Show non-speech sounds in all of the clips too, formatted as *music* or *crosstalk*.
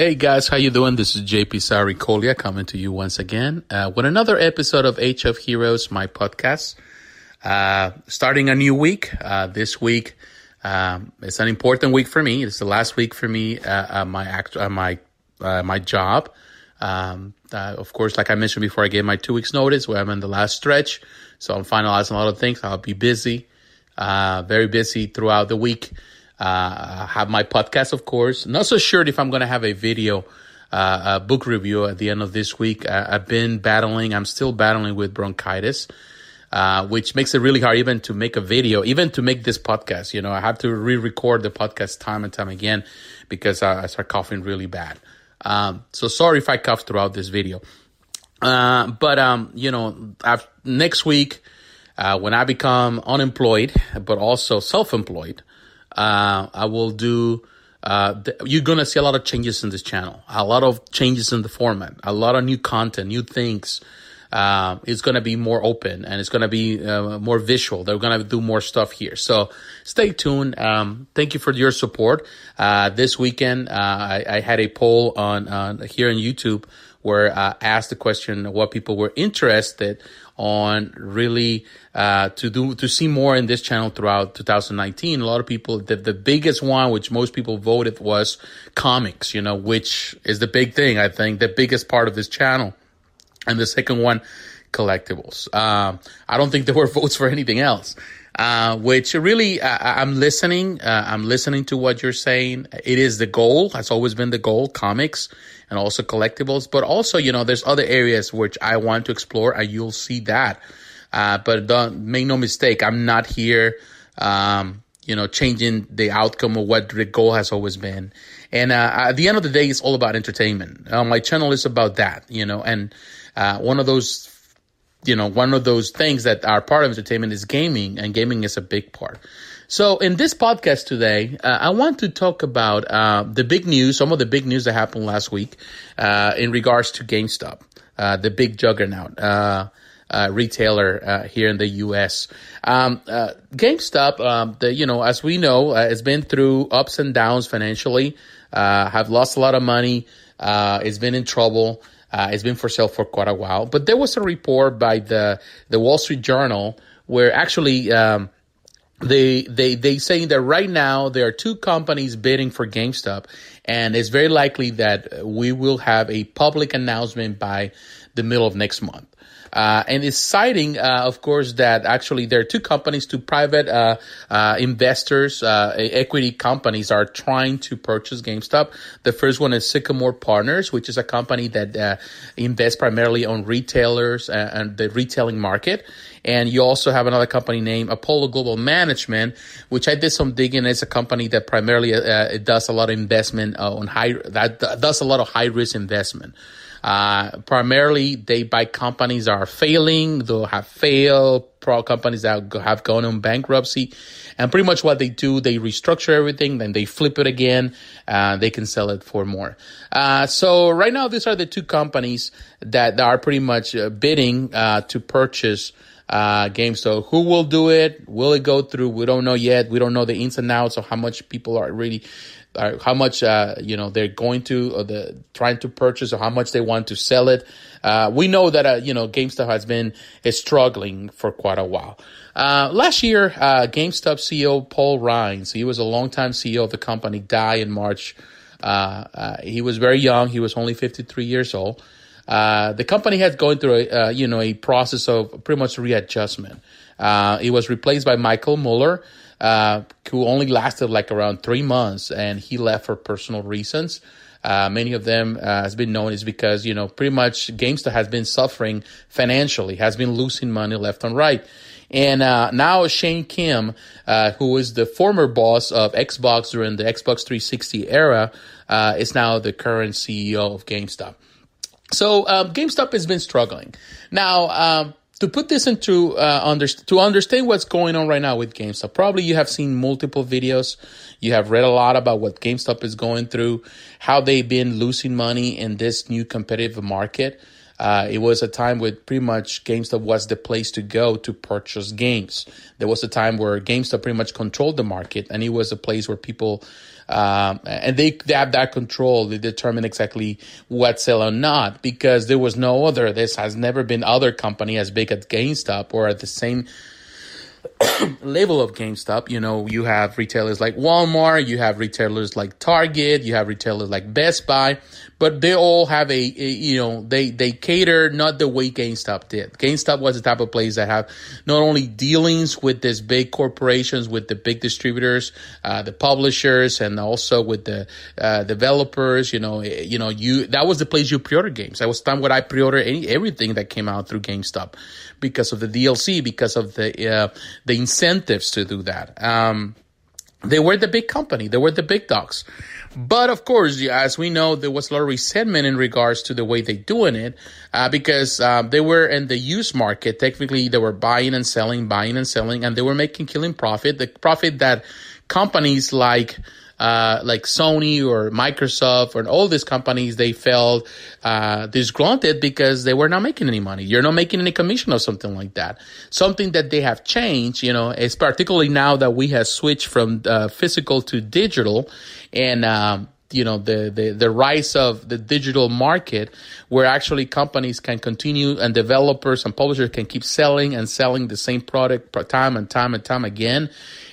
Hey guys, how you doing? This is JP Sari Saricolia coming to you once again uh, with another episode of Age of Heroes, my podcast. Uh, starting a new week. Uh, this week, um, it's an important week for me. It's the last week for me uh, my act, uh, my uh, my job. Um, of course, like I mentioned before, I gave my two weeks notice where I'm in the last stretch, so I'm finalizing a lot of things. I'll be busy, very busy throughout the week. Uh, have my podcast, of course. Not so sure if I'm going to have a video, uh, a book review at the end of this week. I, have been battling, I'm still battling with bronchitis, uh, which makes it really hard even to make a video, even to make this podcast. You know, I have to re record the podcast time and time again because I, I start coughing really bad. Um, so sorry if I cough throughout this video. Uh, but, um, you know, I've, next week, uh, when I become unemployed, but also self employed, uh, I will do. Uh, th- you're gonna see a lot of changes in this channel, a lot of changes in the format, a lot of new content, new things. Uh, it's gonna be more open and it's gonna be uh, more visual. They're gonna do more stuff here, so stay tuned. Um, thank you for your support. Uh, this weekend, uh, I, I, had a poll on, here on YouTube where I asked the question what people were interested on really uh, to do to see more in this channel throughout 2019. A lot of people, the, the biggest one, which most people voted, was comics. You know, which is the big thing. I think the biggest part of this channel, and the second one, collectibles. Um, I don't think there were *laughs* votes for anything else. Uh, which really, uh, I'm listening. Uh, I'm listening to what you're saying. It is the goal, has always been the goal, comics and also collectibles. But also, you know, there's other areas which I want to explore, and you'll see that. Uh, but don't make no mistake, I'm not here, um, you know, changing the outcome of what the goal has always been. And uh, at the end of the day, it's all about entertainment. Uh, my channel is about that, you know, and one of those you know, one of those things that are part of entertainment is gaming, and gaming is a big part. So, in this podcast today, uh, I want to talk about uh, the big news, some of the big news that happened last week uh, in regards to GameStop, uh, the big juggernaut. Uh, uh, retailer here in the U.S. Um, GameStop, um, the, you know, as we know, has been through ups and downs financially. Uh have lost a lot of money. it's been in trouble. Uh, it's been for sale for quite a while. But there was a report by the the Wall Street Journal where actually um, they they they saying that right now there are two companies bidding for GameStop, and it's very likely that we will have a public announcement by the middle of next month. Uh, and is citing, uh, of course, that actually there are two companies, two private uh, uh investors, uh, equity companies are trying to purchase GameStop. The first one is Sycamore Partners, which is a company that uh, invests primarily on retailers and the retailing market. And you also have another company named Apollo Global Management, which I did some digging. It's a company that primarily uh, does a lot of investment on high, that does a lot of high risk investment. Uh, primarily, they buy companies are failing, they have failed, companies that have gone on bankruptcy. And pretty much what they do, they restructure everything, then they flip it again, uh, they can sell it for more. Uh, so right now, these are the two companies that, are pretty much uh, bidding uh, to purchase uh, GameStop. Who will do it? Will it go through? We don't know yet. We don't know the ins and outs of how much people are really uh, how much uh, you know they're going to or the trying to purchase or how much they want to sell it. Uh, we know that uh, you know GameStop has been is struggling for quite a while. Uh, last year, uh, GameStop CEO Paul Raines, he was a longtime CEO of the company, died in March. he was very young; he was only 53 years old. the company had gone through a you know a process of pretty much readjustment. it was replaced by Michael Mauler uh, who only lasted like around three months, and he left for personal reasons. Uh, many of them uh, has been known is because you know pretty much GameStop has been suffering financially, has been losing money left and right. And uh, now Shane Kim, uh, who is the former boss of Xbox during the Xbox 360 era, uh, is now the current CEO of GameStop. So um, GameStop has been struggling. Now, um, to put this into uh, under, to understand what's going on right now with GameStop, probably you have seen multiple videos. You have read a lot about what GameStop is going through, how they've been losing money in this new competitive market. Uh, it was a time where pretty much GameStop was the place to go to purchase games. There was a time where GameStop pretty much controlled the market, and it was a place where people Um, and they, they have that control. They determine exactly what sell or not because there was no other. This has never been other company as big as GameStop or at the same *coughs* level of GameStop. You know, you have retailers like Walmart, you have retailers like Target, you have retailers like Best Buy, but they all have a, a, you know they they cater not the way GameStop did. GameStop was the type of place that have not only dealings with these big corporations, with the big distributors, uh, the publishers, and also with the uh, developers. You know, eh, you know you that was the place you pre-order games. That was time where I pre-order any everything that came out through GameStop because of the DLC, because of the uh, the incentives to do that. Um, they were the big company. They were the big dogs. But of course, as we know, there was a lot of resentment in regards to the way they doing it, uh, because um, they were in the used market. Technically, they were buying and selling, buying and selling, and they were making killing profit. The profit that companies like uh, like Sony or Microsoft or all these companies, they felt uh, disgruntled because they were not making any money. You're not making any commission or something like that. Something that they have changed, you know, is particularly now that we have switched from uh, physical to digital and, um, you know the, the the rise of the digital market where actually companies can continue and developers and publishers can keep selling and selling the same product time and time and time again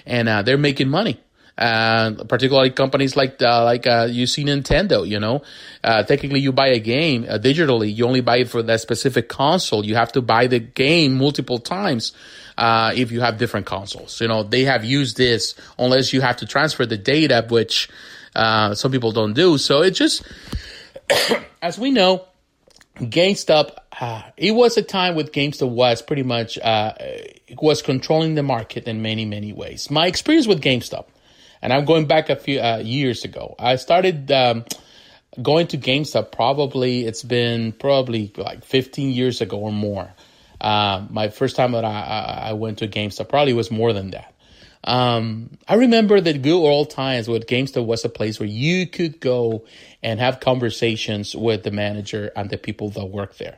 and uh, they're making money and particularly companies like uh, like uh, you see Nintendo. You know, uh, technically you buy a game uh, digitally, you only buy it for that specific console. You have to buy the game multiple times. Uh, if you have different consoles, you know they have used this unless you have to transfer the data, which uh, some people don't do. So it just, *coughs* as we know, GameStop, uh, it was a time with GameStop was pretty much uh, was controlling the market in many many ways. My experience with GameStop and I'm going back a few uh, years ago. I started um, going to GameStop probably, it's been probably like 15 years ago or more. Uh, my first time that I, I went to GameStop probably was more than that. Um, I remember that good old times when GameStop was a place where you could go and have conversations with the manager and the people that work there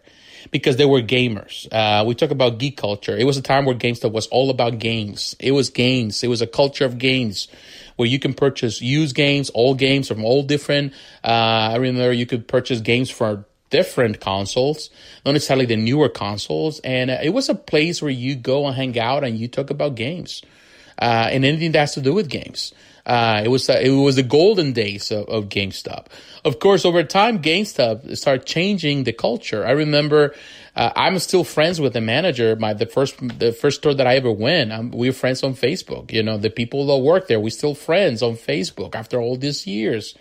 because they were gamers. Uh, we talk about geek culture. It was a time where GameStop was all about games. It was games. It was a culture of games where you can purchase used games, old games from all different. Uh, I remember you could purchase games for different consoles, not necessarily the newer consoles. And uh, it was a place where you go and hang out and you talk about games uh, and anything that has to do with games. Uh, it was uh, it was the golden days of, of, GameStop. Of course, over time, GameStop started changing the culture. I remember uh, I'm still friends with the manager. My the first the first store that I ever went. Um, we are friends on Facebook. You know, the people that work there, we still friends on Facebook after all these years.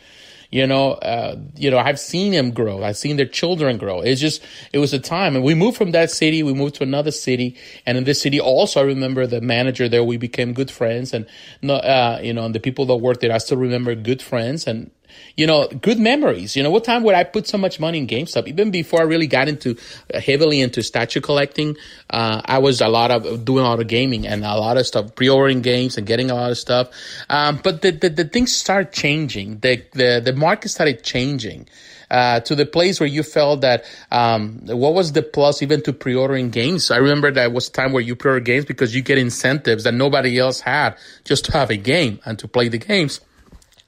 You know, uh, you know, I've seen them grow. I've seen their children grow. It's just, it was a time. And we moved from that city. We moved to another city. And in this city also, I remember the manager there. We became good friends. And, uh, you know, and the people that worked there, I still remember good friends. And you know, good memories. You know, what time would I put so much money in GameStop? Even before I really got into uh, heavily into statue collecting, uh, I was a lot of doing a lot of gaming and a lot of stuff, pre-ordering games and getting a lot of stuff. Um, but the, the, the things started changing. The, the, the market started changing. Uh, to the place where you felt that um, what was the plus even to pre-ordering games? I remember that was time where you pre-order games because you get incentives that nobody else had just to have a game and to play the games.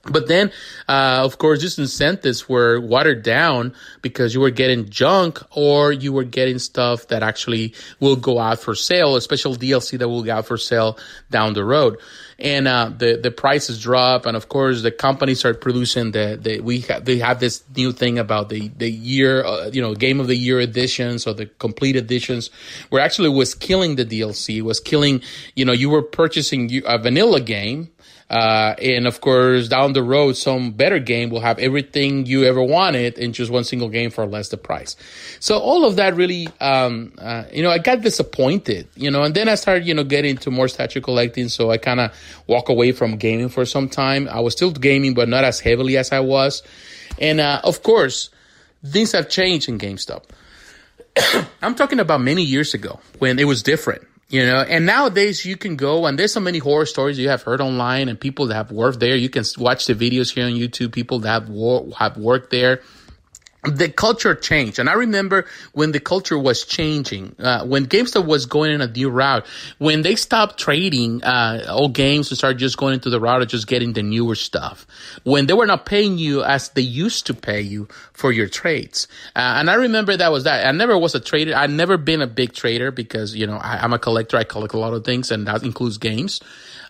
But then, uh, of course, these incentives were watered down because you were getting junk or you were getting stuff that actually will go out for sale, a special DLC that will go out for sale down the road. And, uh, the, the prices drop. And of course, the companies start producing the, the, we have, they have this new thing about the, the year, uh, you know, game of the year editions or the complete editions where actually was killing the DLC, was killing, you know, you were purchasing a vanilla game uh, and of course, down the road, some better game will have everything you ever wanted in just one single game for less the price. So all of that really, um, uh, you know, I got disappointed, you know, and then I started, you know, getting into more statue collecting. So I kind of walk away from gaming for some time. I was still gaming, but not as heavily as I was. And, uh, of course, things have changed in GameStop. *coughs* I'm talking about many years ago when it was different. You know, and nowadays you can go and there's so many horror stories you have heard online and people that have worked there. You can watch the videos here on YouTube, people that have, wor- have worked there. The culture changed. And I remember when the culture was changing, uh, when GameStop was going in a new route, when they stopped trading, uh, old games and started just going into the route of just getting the newer stuff, when they were not paying you as they used to pay you for your trades. Uh, and I remember that was that. I never was a trader. I've never been a big trader because, you know, I, I'm a collector. I collect a lot of things and that includes games.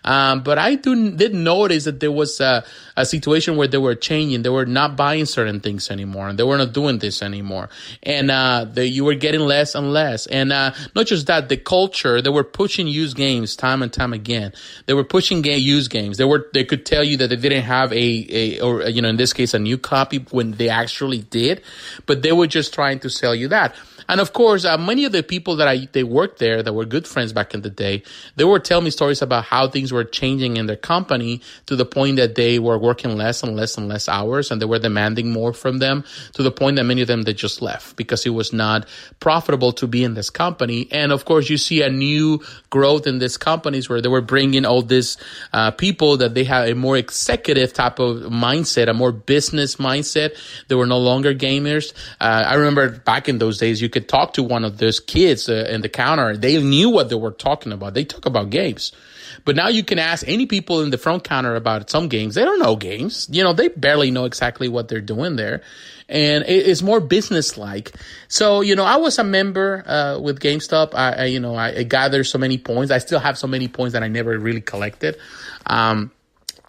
Um, but I do, did notice that there was a, a situation where they were changing. They were not buying certain things anymore, and they were not doing this anymore. And uh, they, you were getting less and less. And uh, not just that, the culture. They were pushing used games time and time again. They were pushing ga- used games. They were they could tell you that they didn't have a a or you know in this case a new copy when they actually did, but they were just trying to sell you that. And of course, uh, many of the people that I they worked there that were good friends back in the day, they were telling me stories about how things were changing in their company to the point that they were working less and less and less hours, and they were demanding more from them to the point that many of them they just left because it was not profitable to be in this company. And of course, you see a new growth in these companies where they were bringing all these uh, people that they have a more executive type of mindset, a more business mindset. They were no longer gamers. Uh, I remember back in those days, you could could talk to one of those kids uh, in the counter. They knew what they were talking about. They talk about games. But now you can ask any people in the front counter about some games. They don't know games. You know, they barely know exactly what they're doing there. And it's more business like. So, you know, I was a member uh, with GameStop. I, I, you know, I, I gathered so many points. I still have so many points that I never really collected. Um,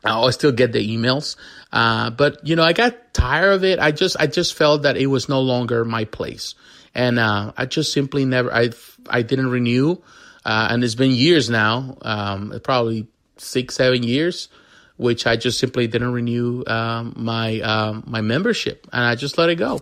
I still get the emails. Uh, but you know, I got tired of it. I just, I just felt that it was no longer my place and uh, I just simply never I I didn't renew, uh, and it's been years now, um, probably six seven years, which I just simply didn't renew um, my um, my membership, and I just let it go.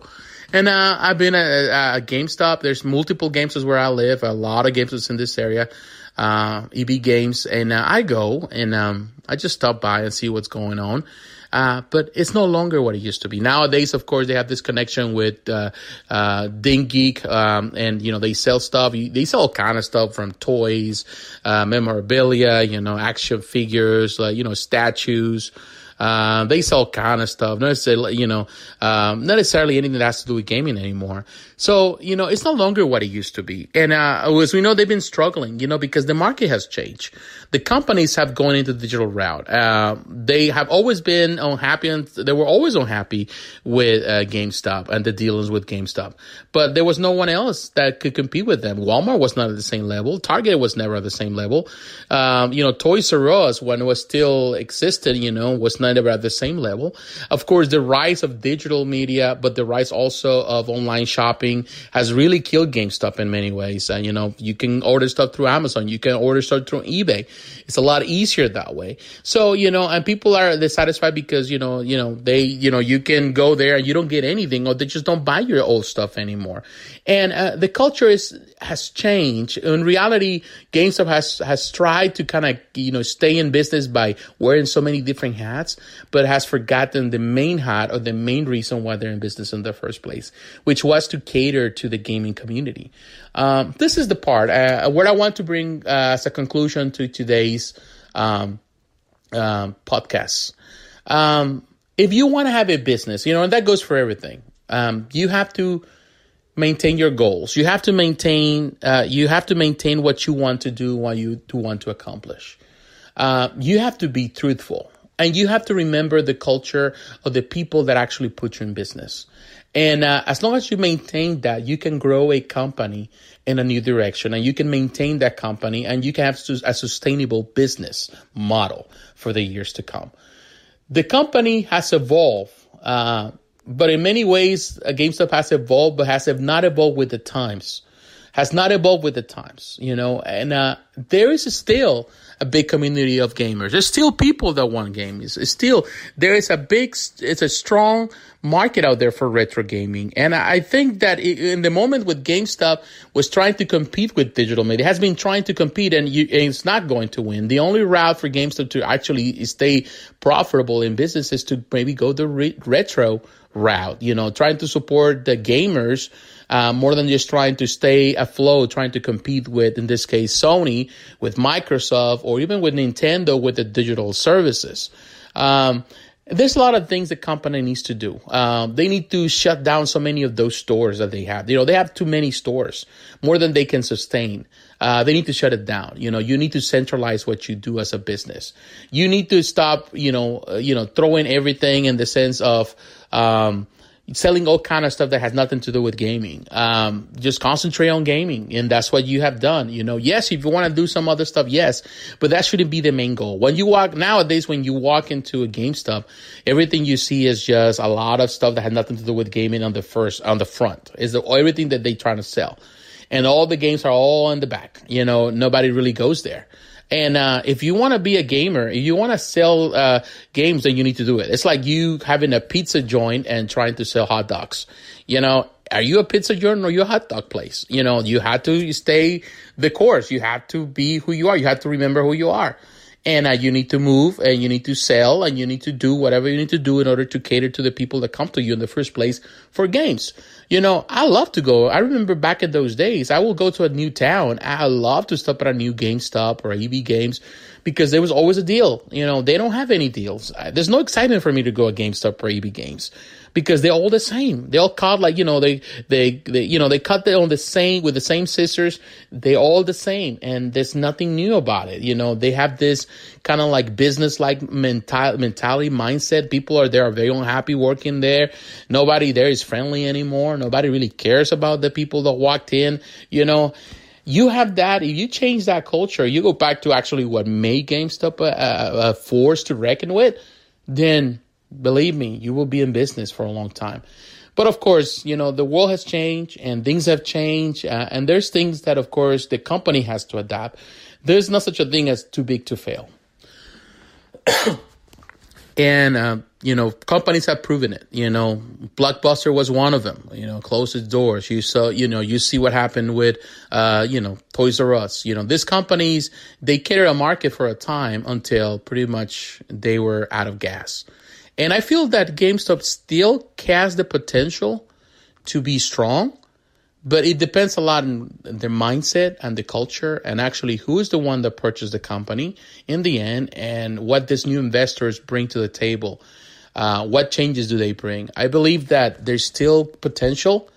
And uh, I've been at, at GameStop. There's multiple GameStops where I live. A lot of GameStops in this area, uh, EB Games, and uh, I go and um, I just stop by and see what's going on. Uh, but it's no longer what it used to be. Nowadays, of course, they have this connection with uh, uh, Geek, um, and you know they sell stuff. They sell all kind of stuff from toys, uh, memorabilia, you know, action figures, you know, statues. Uh, they sell kind of stuff, not necessarily, you know, um, not necessarily anything that has to do with gaming anymore. So, you know, it's no longer what it used to be. And, uh, as we know, they've been struggling, you know, because the market has changed. The companies have gone into the digital route. Uh, they have always been unhappy and they were always unhappy with, uh, GameStop and the dealings with GameStop. But there was no one else that could compete with them. Walmart was not at the same level. Target was never at the same level. Um, you know, Toys R Us, when it was still existed, you know, was not at the same level. Of course, the rise of digital media, but the rise also of online shopping shopping has really killed GameStop in many ways. And, you know, you can order stuff through Amazon. You can order stuff through eBay. It's a lot easier that way. So, you know, and people are dissatisfied because, you know, you know, they, you know, you can go there and you don't get anything or they just don't buy your old stuff anymore. And uh, the culture is, has changed. In reality, GameStop has, has tried to kind of, you know, stay in business by wearing so many different hats, but has forgotten the main hat or the main reason why they're in business in the first place, which was to cater to the gaming community. Um, this is the part uh, what I want to bring uh, as a conclusion to today's um, um, podcast. Um, if you want to have a business, you know, and that goes for everything, um, you have to maintain your goals. You have to maintain. Uh, you have to maintain what you want to do, what you do want to accomplish. Uh, you have to be truthful. And you have to remember the culture of the people that actually put you in business. And uh, as long as you maintain that, you can grow a company in a new direction and you can maintain that company and you can have a sustainable business model for the years to come. The company has evolved, uh, but in many ways, uh, GameStop has evolved, but has not evolved with the times has not evolved with the times, you know, and uh, there is still a big community of gamers. There's still people that want games. It's still there is a big, it's a strong market out there for retro gaming, and I think that in the moment with GameStop was trying to compete with digital media, has been trying to compete, and, you, and it's not going to win. The only route for GameStop to actually stay profitable in business is to maybe go the re- retro route. You know, trying to support the gamers uh, more than just trying to stay afloat, trying to compete with, in this case, Sony, with Microsoft, or even with Nintendo with the digital services. Um, there's a lot of things the company needs to do. Um, they need to shut down so many of those stores that they have. You know, they have too many stores, more than they can sustain. Uh, they need to shut it down. You know, you need to centralize what you do as a business. You need to stop, you know, uh, you know, throwing everything in the sense of, um, selling all kind of stuff that has nothing to do with gaming. Um, just concentrate on gaming, and that's what you have done. You know, yes, if you want to do some other stuff, yes, but that shouldn't be the main goal. When you walk nowadays, when you walk into a GameStop, everything you see is just a lot of stuff that had nothing to do with gaming on the first on the front. Is everything that they're trying to sell, and all the games are all in the back. You know, nobody really goes there. And uh, if you want to be a gamer, if you want to sell uh, games, then you need to do it. It's like you having a pizza joint and trying to sell hot dogs. You know, are you a pizza joint or you a hot dog place? You know, you have to stay the course. You have to be who you are. You have to remember who you are. And uh, you need to move and you need to sell and you need to do whatever you need to do in order to cater to the people that come to you in the first place for games. You know, I love to go. I remember back in those days, I will go to a new town. I love to stop at a new GameStop or EB Games because there was always a deal. You know, they don't have any deals. There's no excitement for me to go to GameStop or EB Games because they're all the same. They all cut like you know they they they you know they cut them on the same with the same scissors. They all the same, and there's nothing new about it. You know they have this kind of like business like mental mentality mindset. People are there very unhappy working there. Nobody there is friendly anymore. Nobody really cares about the people that walked in. You know you have that. If you change that culture, you go back to actually what made GameStop a, a, force to reckon with, then Believe me, you will be in business for a long time. But of course, you know, the world has changed and things have changed. Uh, and there's things that, of course, the company has to adapt. There's no such a thing as too big to fail. *coughs* and, uh, you know, companies have proven it. You know, Blockbuster was one of them. You know, closed its doors. You saw, you know, you see what happened with, uh, you know, Toys R Us. You know, these companies they cater a market for a time until pretty much they were out of gas. And I feel that GameStop still has the potential to be strong, but it depends a lot on their mindset and the culture and actually who is the one that purchased the company in the end and what these new investors bring to the table. Uh, what changes do they bring? I believe that there's still potential.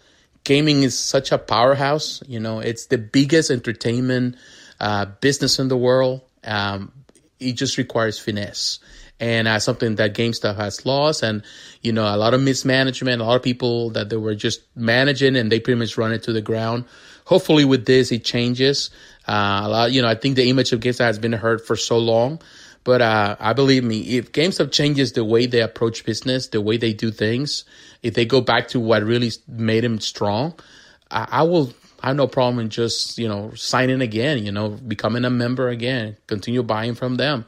Gaming is such a powerhouse. You know, it's the biggest entertainment uh, business in the world. Um, it just requires finesse and uh, something that GameStop has lost. And you know, a lot of mismanagement, a lot of people that they were just managing and they pretty much run it to the ground. Hopefully, with this, it changes. Uh, a lot, you know, I think the image of GameStop has been hurt for so long. But uh, I believe me, if GameStop changes the way they approach business, the way they do things, if they go back to what really made them strong, I, I will I have no problem in just, you know, signing again, you know, becoming a member again, continue buying from them.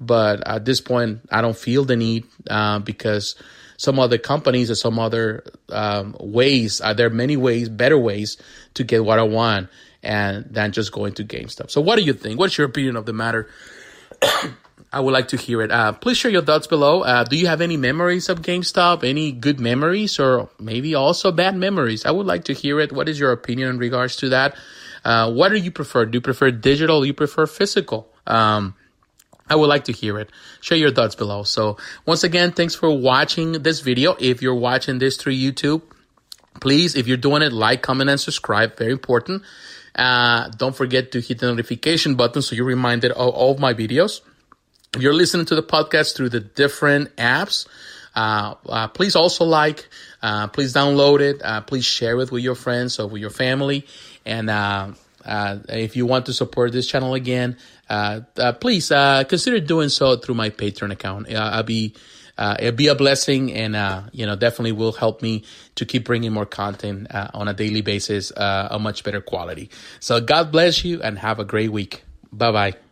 But at this point, I don't feel the need uh, because some other companies or some other um, ways, uh, there are many ways, better ways to get what I want and than just going to GameStop. So what do you think? What's your opinion of the matter? *coughs* I would like to hear it. Uh, please share your thoughts below. Uh, do you have any memories of GameStop? Any good memories or maybe also bad memories? I would like to hear it. What is your opinion in regards to that? Uh, what do you prefer? Do you prefer digital? Do you prefer physical? Um, I would like to hear it. Share your thoughts below. So once again, thanks for watching this video. If you're watching this through YouTube, please, if you're doing it, like, comment, and subscribe. Very important. Uh, don't forget to hit the notification button so you're reminded of all of my videos. If you're listening to the podcast through the different apps, uh, uh, please also like, uh, please download it, uh, please share it with your friends or with your family. And uh, uh, if you want to support this channel again, uh, uh, please uh, consider doing so through my Patreon account. I'll be it'll be a blessing, and you know definitely will help me to keep bringing more content on a daily basis, a much better quality. So God bless you, and have a great week. Bye bye.